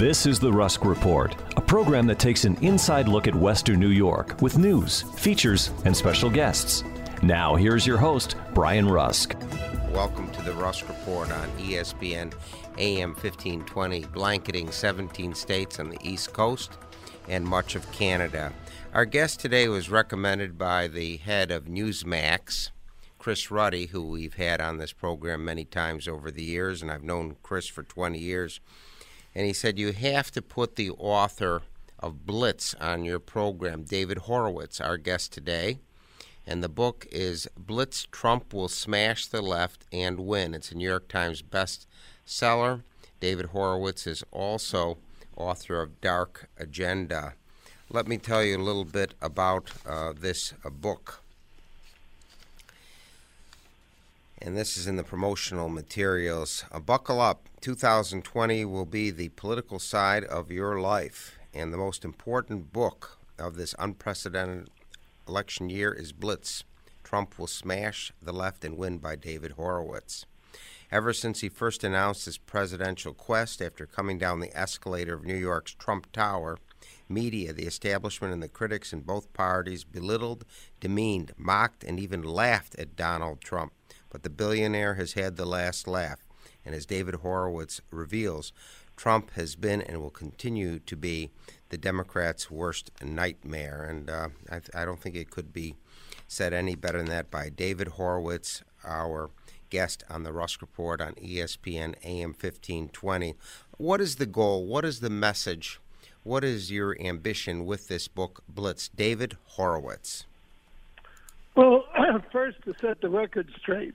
This is the Rusk Report, a program that takes an inside look at Western New York with news, features, and special guests. Now, here's your host, Brian Rusk. Welcome to the Rusk Report on ESPN AM 1520, blanketing 17 states on the East Coast and much of Canada. Our guest today was recommended by the head of Newsmax, Chris Ruddy, who we've had on this program many times over the years, and I've known Chris for 20 years and he said you have to put the author of Blitz on your program, David Horowitz, our guest today. And the book is Blitz Trump Will Smash the Left and Win. It's a New York Times bestseller. David Horowitz is also author of Dark Agenda. Let me tell you a little bit about uh, this uh, book. And this is in the promotional materials. Uh, buckle up. 2020 will be the political side of your life, and the most important book of this unprecedented election year is Blitz. Trump will smash the left and win by David Horowitz. Ever since he first announced his presidential quest after coming down the escalator of New York's Trump Tower, media, the establishment, and the critics in both parties belittled, demeaned, mocked, and even laughed at Donald Trump. But the billionaire has had the last laugh, and as David Horowitz reveals, Trump has been and will continue to be the Democrats' worst nightmare. And uh, I, I, don't think it could be said any better than that by David Horowitz, our guest on the Rusk Report on ESPN AM 1520. What is the goal? What is the message? What is your ambition with this book, Blitz? David Horowitz. Well, first, to set the record straight,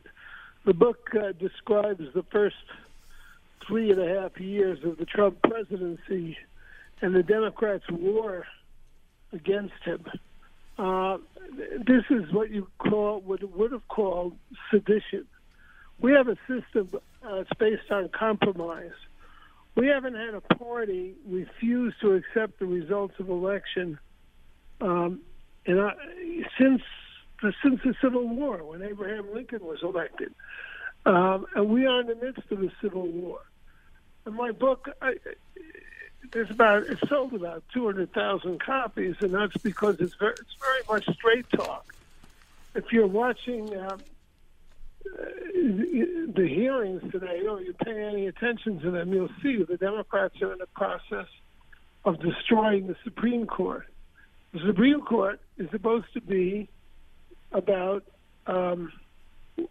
the book uh, describes the first three and a half years of the Trump presidency and the Democrats' war against him. Uh, this is what you call what would have called sedition. We have a system uh, it's based on compromise. We haven't had a party refuse to accept the results of election um, and I, since since the Civil War, when Abraham Lincoln was elected. Um, and we are in the midst of a civil war. And my book, I, there's about it's sold about 200,000 copies, and that's because it's very, it's very much straight talk. If you're watching uh, the hearings today, or you pay any attention to them, you'll see the Democrats are in the process of destroying the Supreme Court. The Supreme Court is supposed to be about um,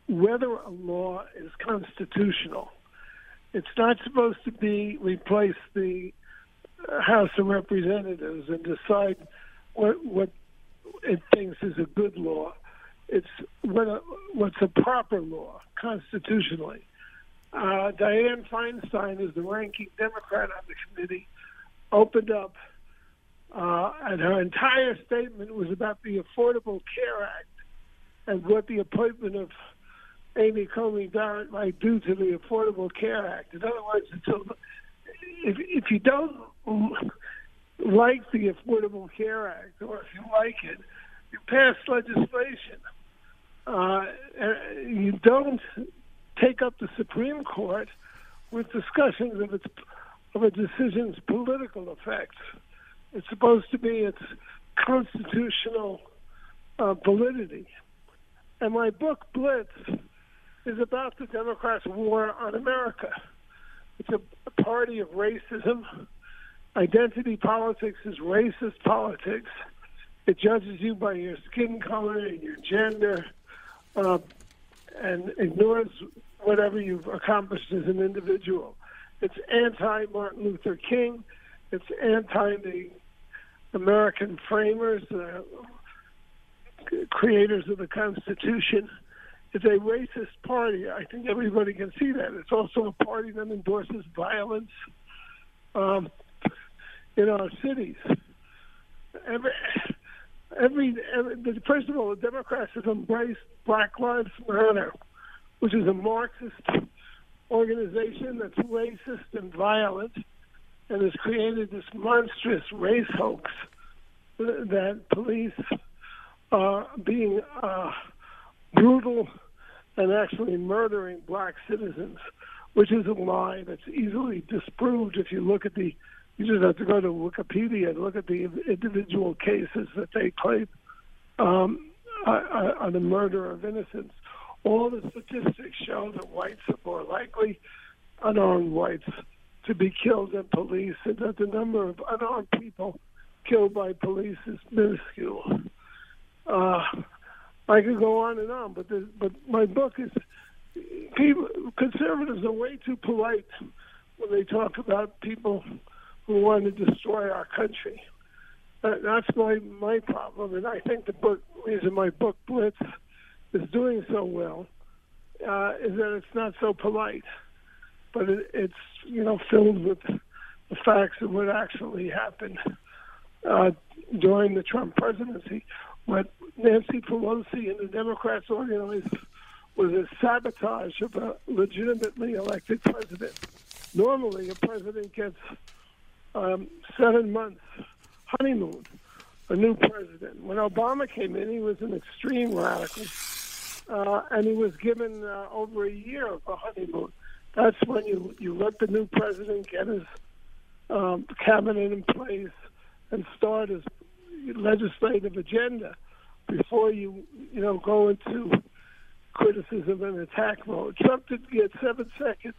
whether a law is constitutional. It's not supposed to be replace the House of Representatives and decide what what it thinks is a good law. It's what a, what's a proper law constitutionally. Uh, Dianne Feinstein is the ranking Democrat on the committee. Opened up, uh, and her entire statement was about the Affordable Care Act and what the appointment of Amy Coney Barrett might do to the Affordable Care Act. In other words, if, if you don't like the Affordable Care Act, or if you like it, you pass legislation. Uh, you don't take up the Supreme Court with discussions of its of a decision's political effects. It's supposed to be its constitutional uh, validity. And my book, Blitz, is about the Democrats' war on America. It's a, party of racism. Identity politics is racist politics. It judges you by your skin color and your gender, uh, and ignores whatever you've accomplished as an individual. It's anti Martin Luther King. It's anti the American framers, uh, creators of the Constitution. It's a racist party. I think everybody can see that. It's also a party that endorses violence um, in our cities. Every, every, every, first of all, the Democrats have embraced Black Lives Matter, which is a Marxist organization that's racist and violent and has created this monstrous race hoax that police are being uh, brutal and actually murdering black citizens, which is a lie that's easily disproved if you look at the. You just have to go to Wikipedia and look at the individual cases that they claim um, on the murder of innocents. All the statistics show that whites are more likely, unarmed whites, to be killed than police, and that the number of unarmed people killed by police is minuscule. Uh, I could go on and on, but the, but my book is people conservatives are way too polite when they talk about people who want to destroy our country. Uh, that's my my problem, and I think the book reason my book Blitz is doing so well uh, is that it's not so polite, but it, it's you know filled with the facts of what actually happened uh, during the Trump presidency. What Nancy Pelosi and the Democrats organized was a sabotage of a legitimately elected president. Normally, a president gets um, seven months honeymoon, a new president. When Obama came in, he was an extreme radical, uh, and he was given uh, over a year of a honeymoon. That's when you, you let the new president get his um, cabinet in place and start his legislative agenda before you, you know, go into criticism and attack mode. Trump didn't get seven seconds.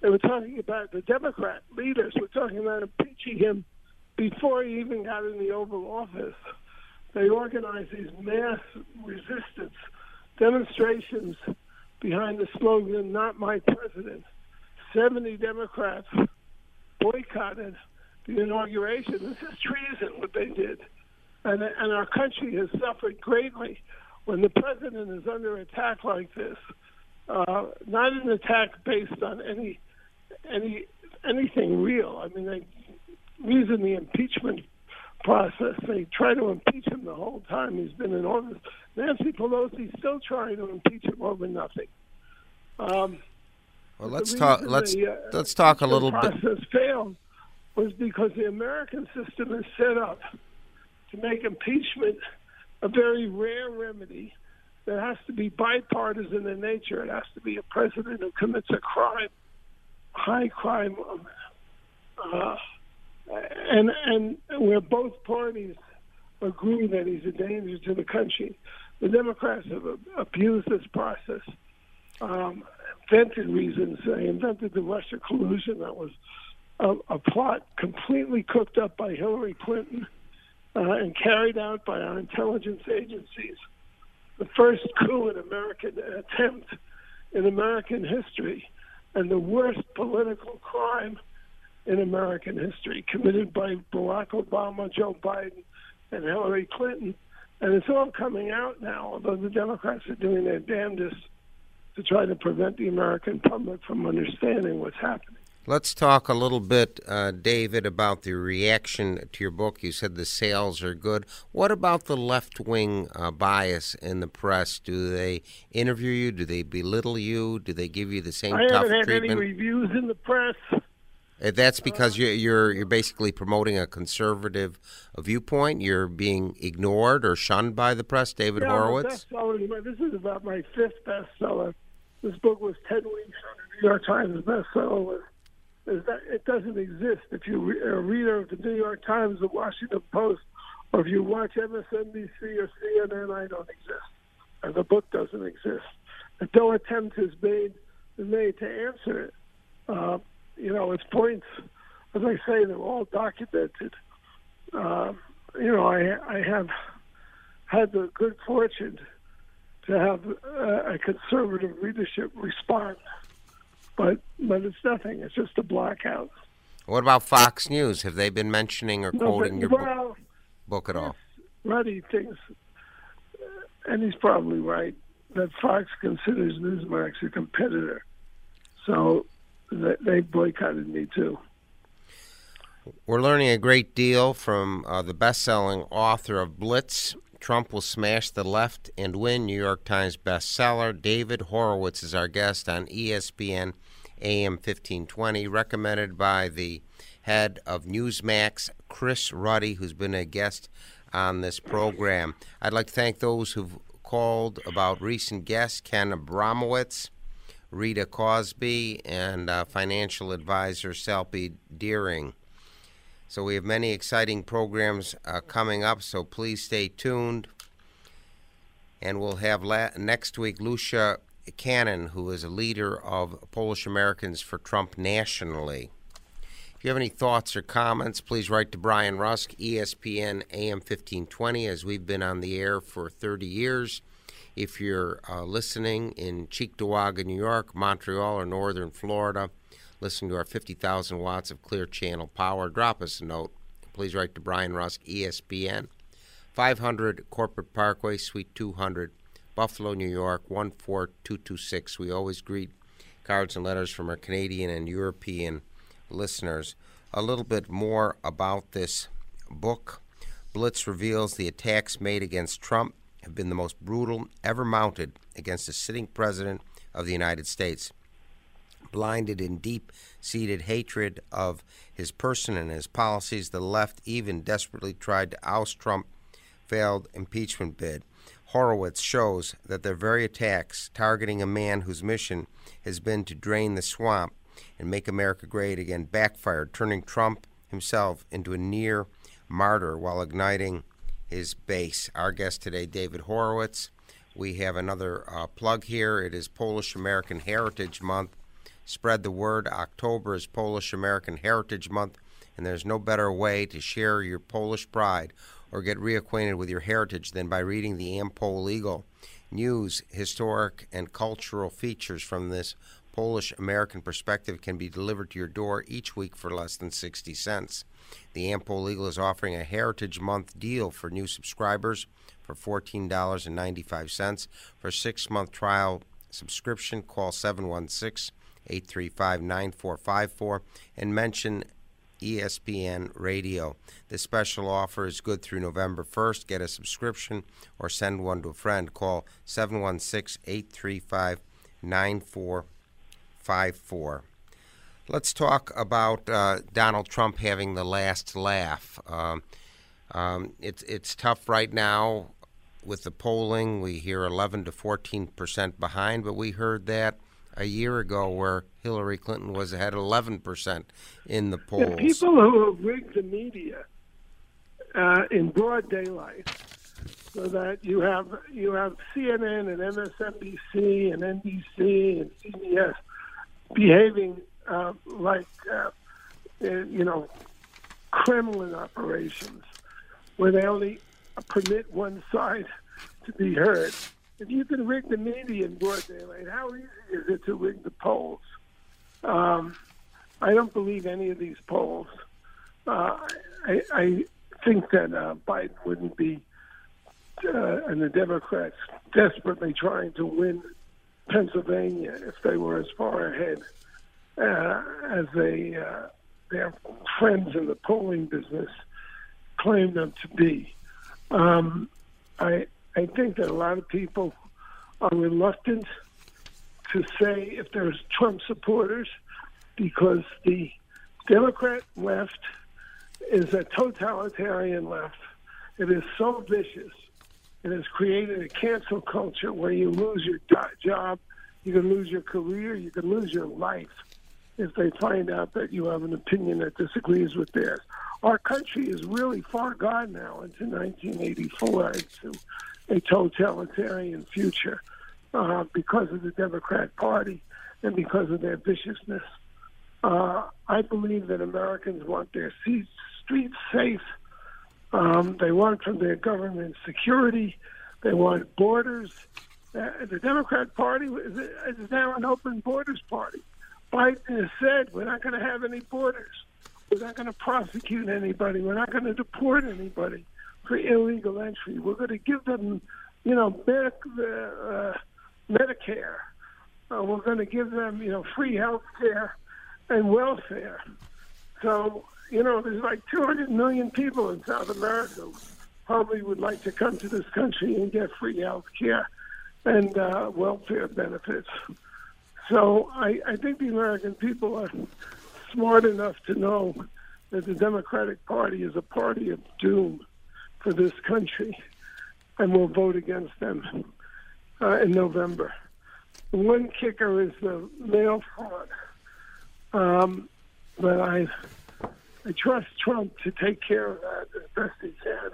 They were talking about the Democrat leaders were talking about impeaching him before he even got in the Oval Office. They organized these mass resistance demonstrations behind the slogan "Not My President." Seventy Democrats boycotted the inauguration. This is treason. What they did and, and our country has suffered greatly when the president is under attack like this. Uh, not an attack based on any any anything real. I mean, they reason the impeachment process. They try to impeach him the whole time he's been in office. Nancy Pelosi's still trying to impeach him over nothing. Um, well, let's talk. Let's the, uh, let's talk a little process bit. Process failed was because the American system is set up to make impeachment a very rare remedy that has to be bipartisan in nature. It has to be a president who commits a crime, high crime, uh, and and where both parties agree that he's a danger to the country. The Democrats have abused this process, um, invented reasons. They invented the Russia collusion that was a, a plot completely cooked up by Hillary Clinton uh, and carried out by our intelligence agencies. The first coup in American attempt in American history, and the worst political crime in American history committed by Barack Obama, Joe Biden, and Hillary Clinton. And it's all coming out now, although the Democrats are doing their damnedest to try to prevent the American public from understanding what's happening. Let's talk a little bit, uh, David, about the reaction to your book. You said the sales are good. What about the left wing uh, bias in the press? Do they interview you? Do they belittle you? Do they give you the same I tough haven't had treatment? any reviews in the press. Uh, that's because you're, you're you're basically promoting a conservative viewpoint. You're being ignored or shunned by the press, David yeah, Horowitz. This is about my fifth bestseller. This book was ten weeks on the New York Times bestseller list is that it doesn't exist. If you're a reader of the New York Times, the Washington Post, or if you watch MSNBC or CNN, I don't exist, and the book doesn't exist. that no attempt has made made to answer it. Uh, you know, its points, as I say, they're all documented. Uh, you know, I I have had the good fortune to have uh, a conservative leadership respond, but but it's nothing. It's just a blackout. What about Fox News? Have they been mentioning or No, quoting but, your well, book, book at all? Ruddy thinks, and he's probably right, that Fox considers Newsmax a competitor. So they, they boycotted me too. We're learning a great deal from uh, the best-selling author of Blitz. Trump will smash the left and win. New York Times bestseller. David Horowitz is our guest on ESPN AM 1520, recommended by the head of Newsmax, Chris Ruddy, who's been a guest on this program. I'd like to thank those who've called about recent guests Ken Abramowitz, Rita Cosby, and uh, financial advisor Salpy Deering. So we have many exciting programs uh, coming up, so please stay tuned. And we'll have la- next week Lucia Cannon, who is a leader of Polish Americans for Trump nationally. If you have any thoughts or comments, please write to Brian Rusk, ESPN AM 1520, as we've been on the air for 30 years. If you're uh, listening in Cheektowaga, New York, Montreal, or Northern Florida, listen to our 50,000 watts of clear channel power, drop us a note. Please write to Brian Rusk, ESPN, 500 Corporate Parkway, Suite 200, Buffalo, New York, 14226. We always greet cards and letters from our Canadian and European listeners. A little bit more about this book. Blitz reveals the attacks made against Trump have been the most brutal ever mounted against a sitting president of the United States blinded in deep seated hatred of his person and his policies, the left even desperately tried to oust Trump failed impeachment bid. Horowitz shows that their very attacks targeting a man whose mission has been to drain the swamp and make America great again backfired, turning Trump himself into a near martyr while igniting his base. Our guest today, David Horowitz. We have another uh, plug here. It is Polish American Heritage Month. Spread the word. October is Polish American Heritage Month, and there's no better way to share your Polish pride or get reacquainted with your heritage than by reading the Ampol Eagle. News, historic, and cultural features from this Polish American perspective can be delivered to your door each week for less than 60 cents. The Ampol Eagle is offering a Heritage Month deal for new subscribers for $14.95. For a six month trial subscription, call 716 835 9454 and mention ESPN Radio. This special offer is good through November 1st. Get a subscription or send one to a friend. Call 716 835 9454. Let's talk about uh, Donald Trump having the last laugh. Um, um, it's it's tough right now with the polling. We hear 11 to 14 percent behind, but we heard that a year ago where Hillary Clinton was ahead 11 percent in the polls. The people who have rigged the media uh, in broad daylight, so that you have you have CNN and MSNBC and NBC and CBS behaving uh, like uh, uh, you know Kremlin operations, where they only permit one side to be heard. If you can rig the media in broad how easy is it to rig the polls? Um, I don't believe any of these polls. Uh, I, I think that uh, Biden wouldn't be, uh, and the Democrats desperately trying to win Pennsylvania if they were as far ahead uh, as they uh, their friends in the polling business claim them to be. Um, I I think that a lot of people are reluctant to say if there's Trump supporters because the Democrat left is a totalitarian left. It is so vicious. It has created a cancel culture where you lose your job, you can lose your career, you can lose your life if they find out that you have an opinion that disagrees with theirs. Our country is really far gone now into 1984, into a totalitarian future. uh, because of the Democrat Party and because of their viciousness. Uh, I believe that Americans want their streets safe. Um, they want from their government security. They want borders. Uh, the Democrat Party is, is now an open borders party. Biden has said we're not going to have any borders. We're not going to prosecute anybody. We're not going to deport anybody for illegal entry. We're going to give them, you know, medic- uh, Medicare. Uh, we're going to give them, you know, free health care and welfare. So, you know, there's like 200 million people in South America probably would like to come to this country and get free health care and uh, welfare benefits. So I, I think the American people are smart enough to know that the Democratic Party is a party of doom for this country, and will vote against them uh, in November. One kicker is the mail fraud, um, but I I trust Trump to take care of that as best he can.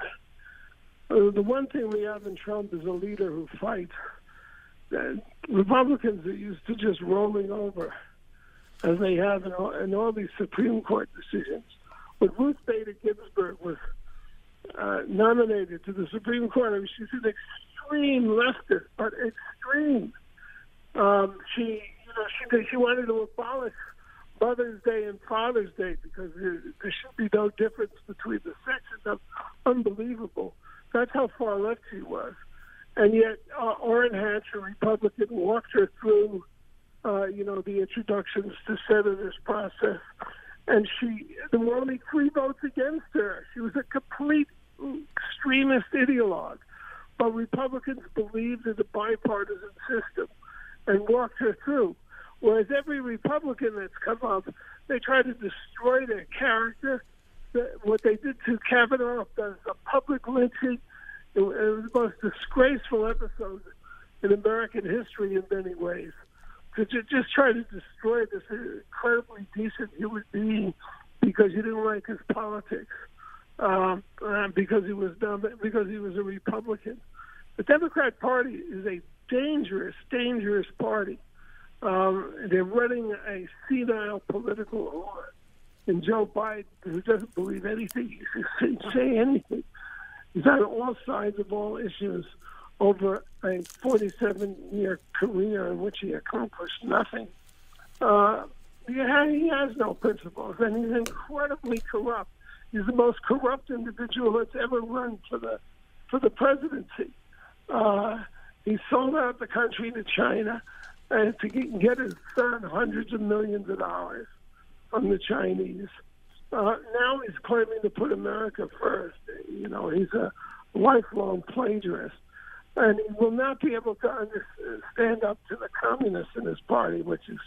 Uh, the one thing we have in Trump is a leader who fights. Uh, Republicans are used to just rolling over, as they have in all, in all these Supreme Court decisions. When Ruth Bader Ginsburg was uh, nominated to the Supreme Court, I mean, she's an extreme leftist, but extreme. Um, she, you know, she she wanted to abolish Mother's Day and Father's Day because there, there should be no difference between the sexes. unbelievable. That's how far left she was. And yet, uh, Orrin Hatch, a Republican, walked her through, uh, you know, the introductions to senators process. And she, there were only three votes against her. She was a complete extremist ideologue. But Republicans believed in the bipartisan system and walked her through. Whereas every Republican that's come up, they try to destroy their character. What they did to Kavanaugh was a public lynching it, was the most disgraceful episode in American history in many ways. To just try to destroy this incredibly decent human being because you didn't like his politics, um, because he was dumb, because he was a Republican. The Democrat Party is a dangerous, dangerous party. Um, they're running a senile political war. And Joe Biden, who doesn't believe anything, he can say anything. He's on all sides of all issues over a 47 year career in which he accomplished nothing. Uh, he has no principles, and he's incredibly corrupt. He's the most corrupt individual that's ever run for the for the presidency. Uh, he sold out the country to China and to get his son hundreds of millions of dollars from the Chinese. Uh, now he's claiming to put America first. You know, he's a lifelong plagiarist. And he will not be able to stand up to the communists in his party, which is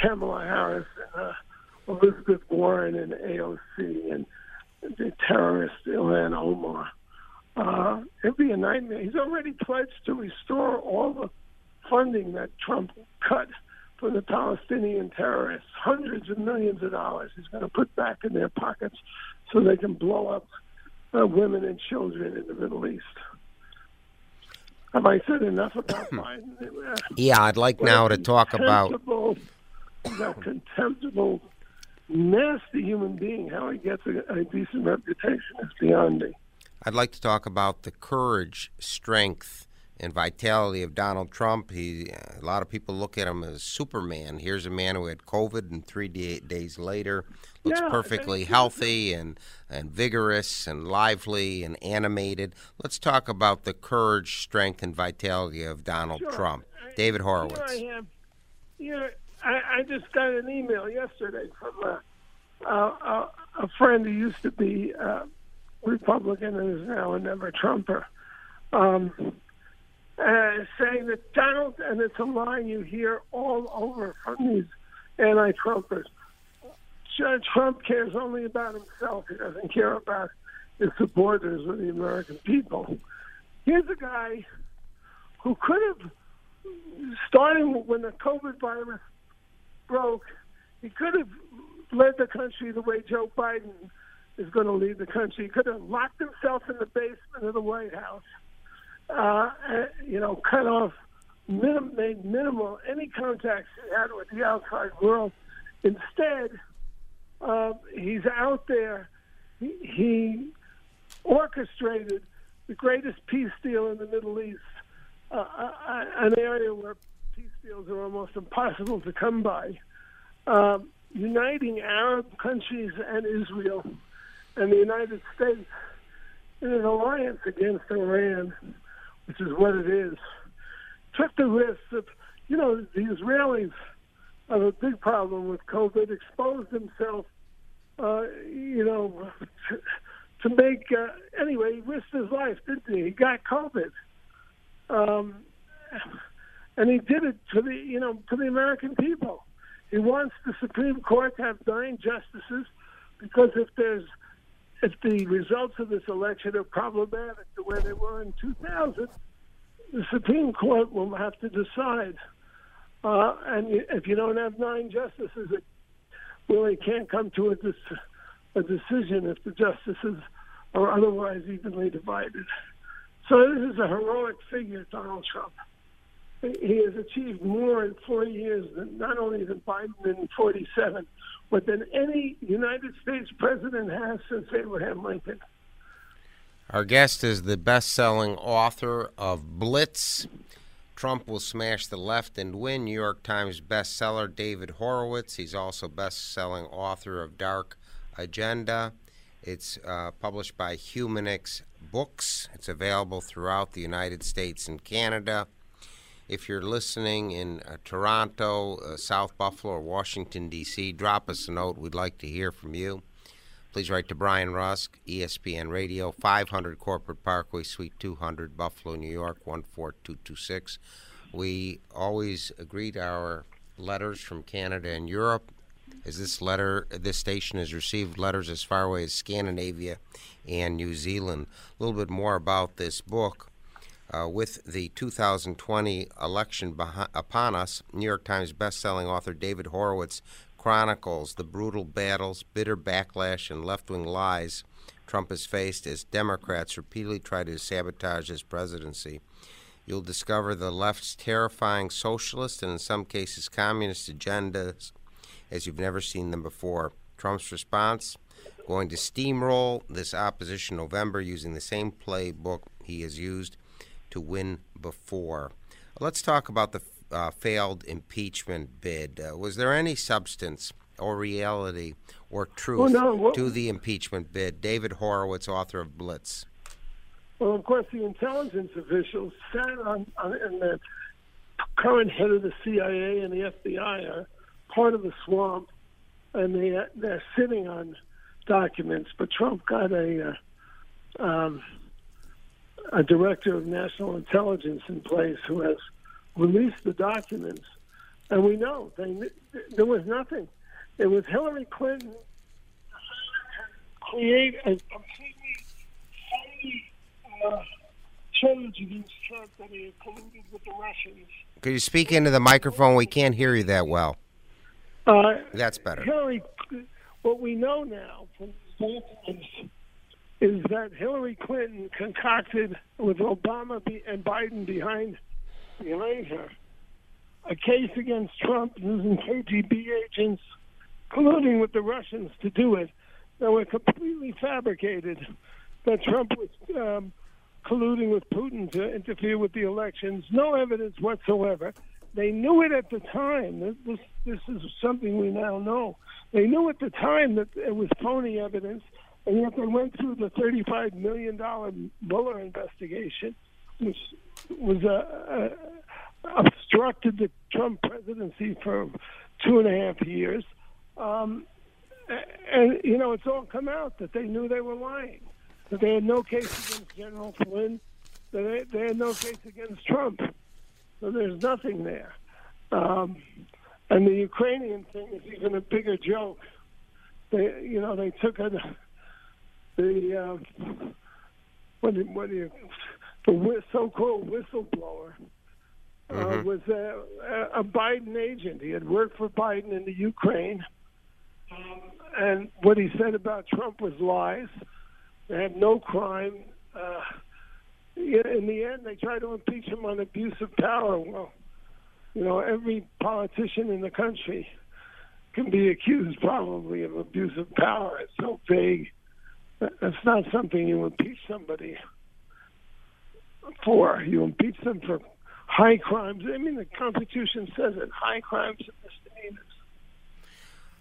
Kamala Harris and uh, Elizabeth Warren and AOC and the terrorist Ilhan Omar. Uh, it'd be a nightmare. He's already pledged to restore all the funding that Trump cut for the Palestinian terrorists, hundreds of millions of dollars he's going to put back in their pockets so they can blow up uh, women and children in the Middle East. Have I said enough about hmm. Biden? yeah, I'd like now to talk about that contemptible, nasty human being. How he gets a, a decent reputation is beyond me. I'd like to talk about the courage, strength, and vitality of Donald Trump. He, a lot of people look at him as Superman. Here's a man who had COVID, and three days later looks yeah, perfectly healthy and and vigorous and lively and animated. Let's talk about the courage, strength, and vitality of Donald sure. Trump. David Horowitz. Here I am. You I, I just got an email yesterday from a, a, a friend who used to be a Republican and is now a never Trumper. Um, uh, saying that Donald, and it's a line you hear all over from these anti-Trumpers. Judge Trump cares only about himself. He doesn't care about his supporters or the American people. Here's a guy who could have, starting when the COVID virus broke, he could have led the country the way Joe Biden is going to lead the country. He could have locked himself in the basement of the White House uh, you know, cut off minim- made minimal any contacts he had with the outside world. Instead, uh, he's out there. He, he orchestrated the greatest peace deal in the Middle East, uh, uh, an area where peace deals are almost impossible to come by, um, uniting Arab countries and Israel and the United States in an alliance against Iran, which is what it is. Took the risk of, you know, the Israelis have a big problem with COVID, exposed himself, uh, you know, to, to make, uh, anyway, he risked his life, didn't he? He got COVID. Um, and he did it to the, you know, to the American people. He wants the Supreme Court to have nine justices because if there's if the results of this election are problematic the way they were in 2000, the Supreme Court will have to decide. Uh, and if you don't have nine justices, it really can't come to a, de- a decision if the justices are otherwise evenly divided. So this is a heroic figure, Donald Trump. He has achieved more in four years than not only than Biden in 47, but than any United States president has since Abraham Lincoln. Our guest is the best selling author of Blitz. Trump will smash the left and win. New York Times bestseller David Horowitz. He's also best selling author of Dark Agenda. It's uh, published by Humanix Books. It's available throughout the United States and Canada. If you're listening in uh, Toronto, uh, South Buffalo, or Washington, D.C., drop us a note. We'd like to hear from you. Please write to Brian Rusk, ESPN Radio, 500 Corporate Parkway, Suite 200, Buffalo, New York, 14226. We always greet our letters from Canada and Europe. As this letter, this station has received letters as far away as Scandinavia and New Zealand. A little bit more about this book. Uh, with the 2020 election behi- upon us, New York Times bestselling author David Horowitz chronicles the brutal battles, bitter backlash, and left wing lies Trump has faced as Democrats repeatedly try to sabotage his presidency. You'll discover the left's terrifying socialist and, in some cases, communist agendas as you've never seen them before. Trump's response going to steamroll this opposition November using the same playbook he has used to win before. Let's talk about the uh, failed impeachment bid. Uh, was there any substance or reality or truth Well, no, what- to the impeachment bid? David Horowitz, author of Blitz. Well, of course, the intelligence officials sat on, on and the current head of the CIA and the FBI are part of the swamp, and they they're sitting on documents. But Trump got a uh, um, a director of national intelligence in place who has released the documents, and we know they, there was nothing. It was Hillary Clinton create a completely phony uh, charge against Trump that he had colluded with the Russians. Could you speak into the microphone? We can't hear you that well. Uh, That's better. Hillary, what we know now from documents is that Hillary Clinton concocted with Obama and Biden behind behind her a case against Trump using KGB agents colluding with the Russians to do it that were completely fabricated. That Trump was um, colluding with Putin to interfere with the elections. No evidence whatsoever. They knew it at the time. This, this, this is something we now know. They knew at the time that it was phony evidence, and yet they went through the $35 million Mueller investigation, which was uh, uh, obstructed the Trump presidency for two and a half years. Um, and, you know, it's all come out that they knew they were lying, that they had no case against General Flynn, that they, they had no case against Trump. So there's nothing there. Um, and the Ukrainian thing is even a bigger joke. They, you know, they took a, the uh, what do, what do you the so-called whistleblower uh, was a, a Biden agent. He had worked for Biden in the Ukraine, um, and what he said about Trump was lies. They had no crime. Uh, in the end, they try to impeach him on abuse of power. Well, you know, every politician in the country can be accused probably of abuse of power. It's so vague. That's not something you impeach somebody for. You impeach them for high crimes. I mean, the Constitution says it high crimes and misdemeanors.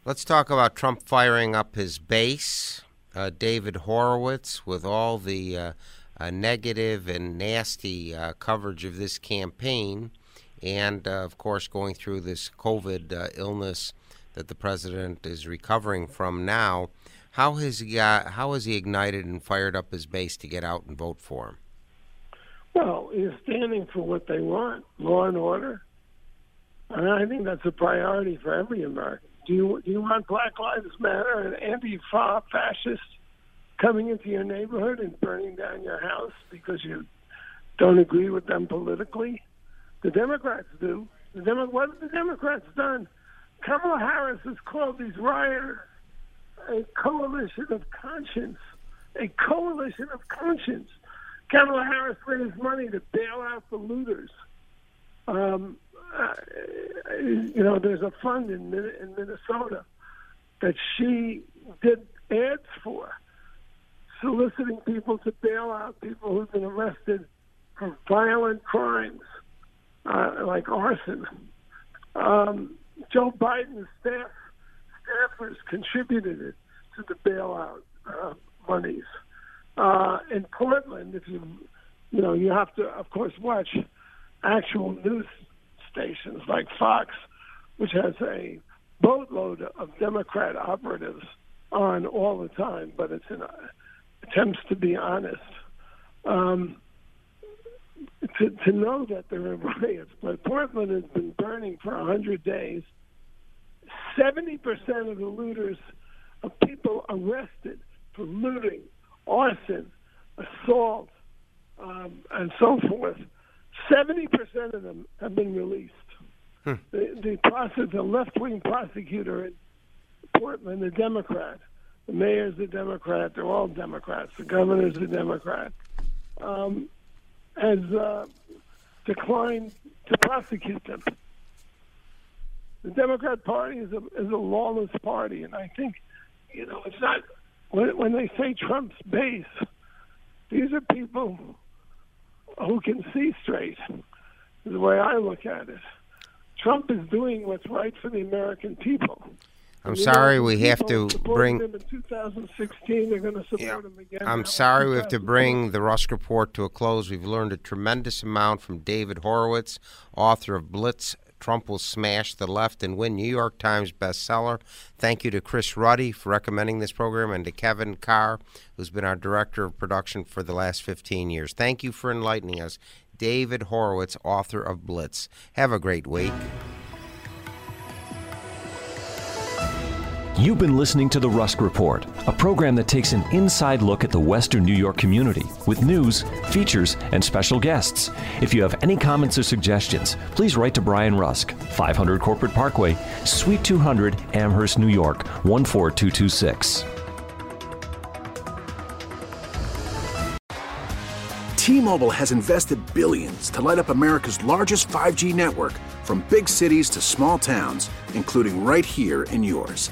Let's talk about Trump firing up his base. Uh, David Horowitz, with all the uh, uh, negative and nasty uh, coverage of this campaign, and uh, of course, going through this COVID uh, illness that the president is recovering from now. How has he got, how has he ignited and fired up his base to get out and vote for him? Well, he's standing for what they want, law and order. And I think that's a priority for every American. Do you do you want Black Lives Matter and anti-fa fascists coming into your neighborhood and burning down your house because you don't agree with them politically? The Democrats do. The Demo- what have the Democrats done? Kamala Harris has called these rioters a coalition of conscience. A coalition of conscience. Kamala Harris raised money to bail out the looters. Um, uh, you know, there's a fund in, in Minnesota that she did ads for, soliciting people to bail out people who've been arrested for violent crimes uh, like arson. Um, Joe Biden's staff staffers contributed to the bailout uh, monies. Uh, in Portland, if you you know you have to, of course, watch actual news stations like Fox, which has a boatload of Democrat operatives on all the time, but it's an attempts to be honest. Um, to, to know that there are riots, but Portland has been burning for a hundred days. Seventy percent of the looters of people arrested for looting, arson, assault, um, and so forth. Seventy percent of them have been released. Hmm. The, the, process, the left-wing prosecutor in Portland, a Democrat, the mayor's a Democrat. They're all Democrats. The governor's a Democrat. Um, has uh, declined to prosecute them. The Democrat Party is a is a lawless party, and I think, you know, it's not when when they say Trump's base. These are people who can see straight. Is the way I look at it. Trump is doing what's right for the American people. I'm sorry we have to bring. Him in 2016, they're going to support yeah. him again. I'm sorry we have to bring the Rusk Report to a close. We've learned a tremendous amount from David Horowitz, author of Blitz. Trump will smash the left and win New York Times bestseller. Thank you to Chris Ruddy for recommending this program and to Kevin Carr, who's been our director of production for the last 15 years. Thank you for enlightening us. David Horowitz, author of Blitz. Have a great week. You've been listening to The Rusk Report, a program that takes an inside look at the Western New York community with news, features, and special guests. If you have any comments or suggestions, please write to Brian Rusk, 500 Corporate Parkway, Suite 200, Amherst, New York, 14226. T-Mobile has invested billions to light up America's largest 5G network from big cities to small towns, including right here in yours.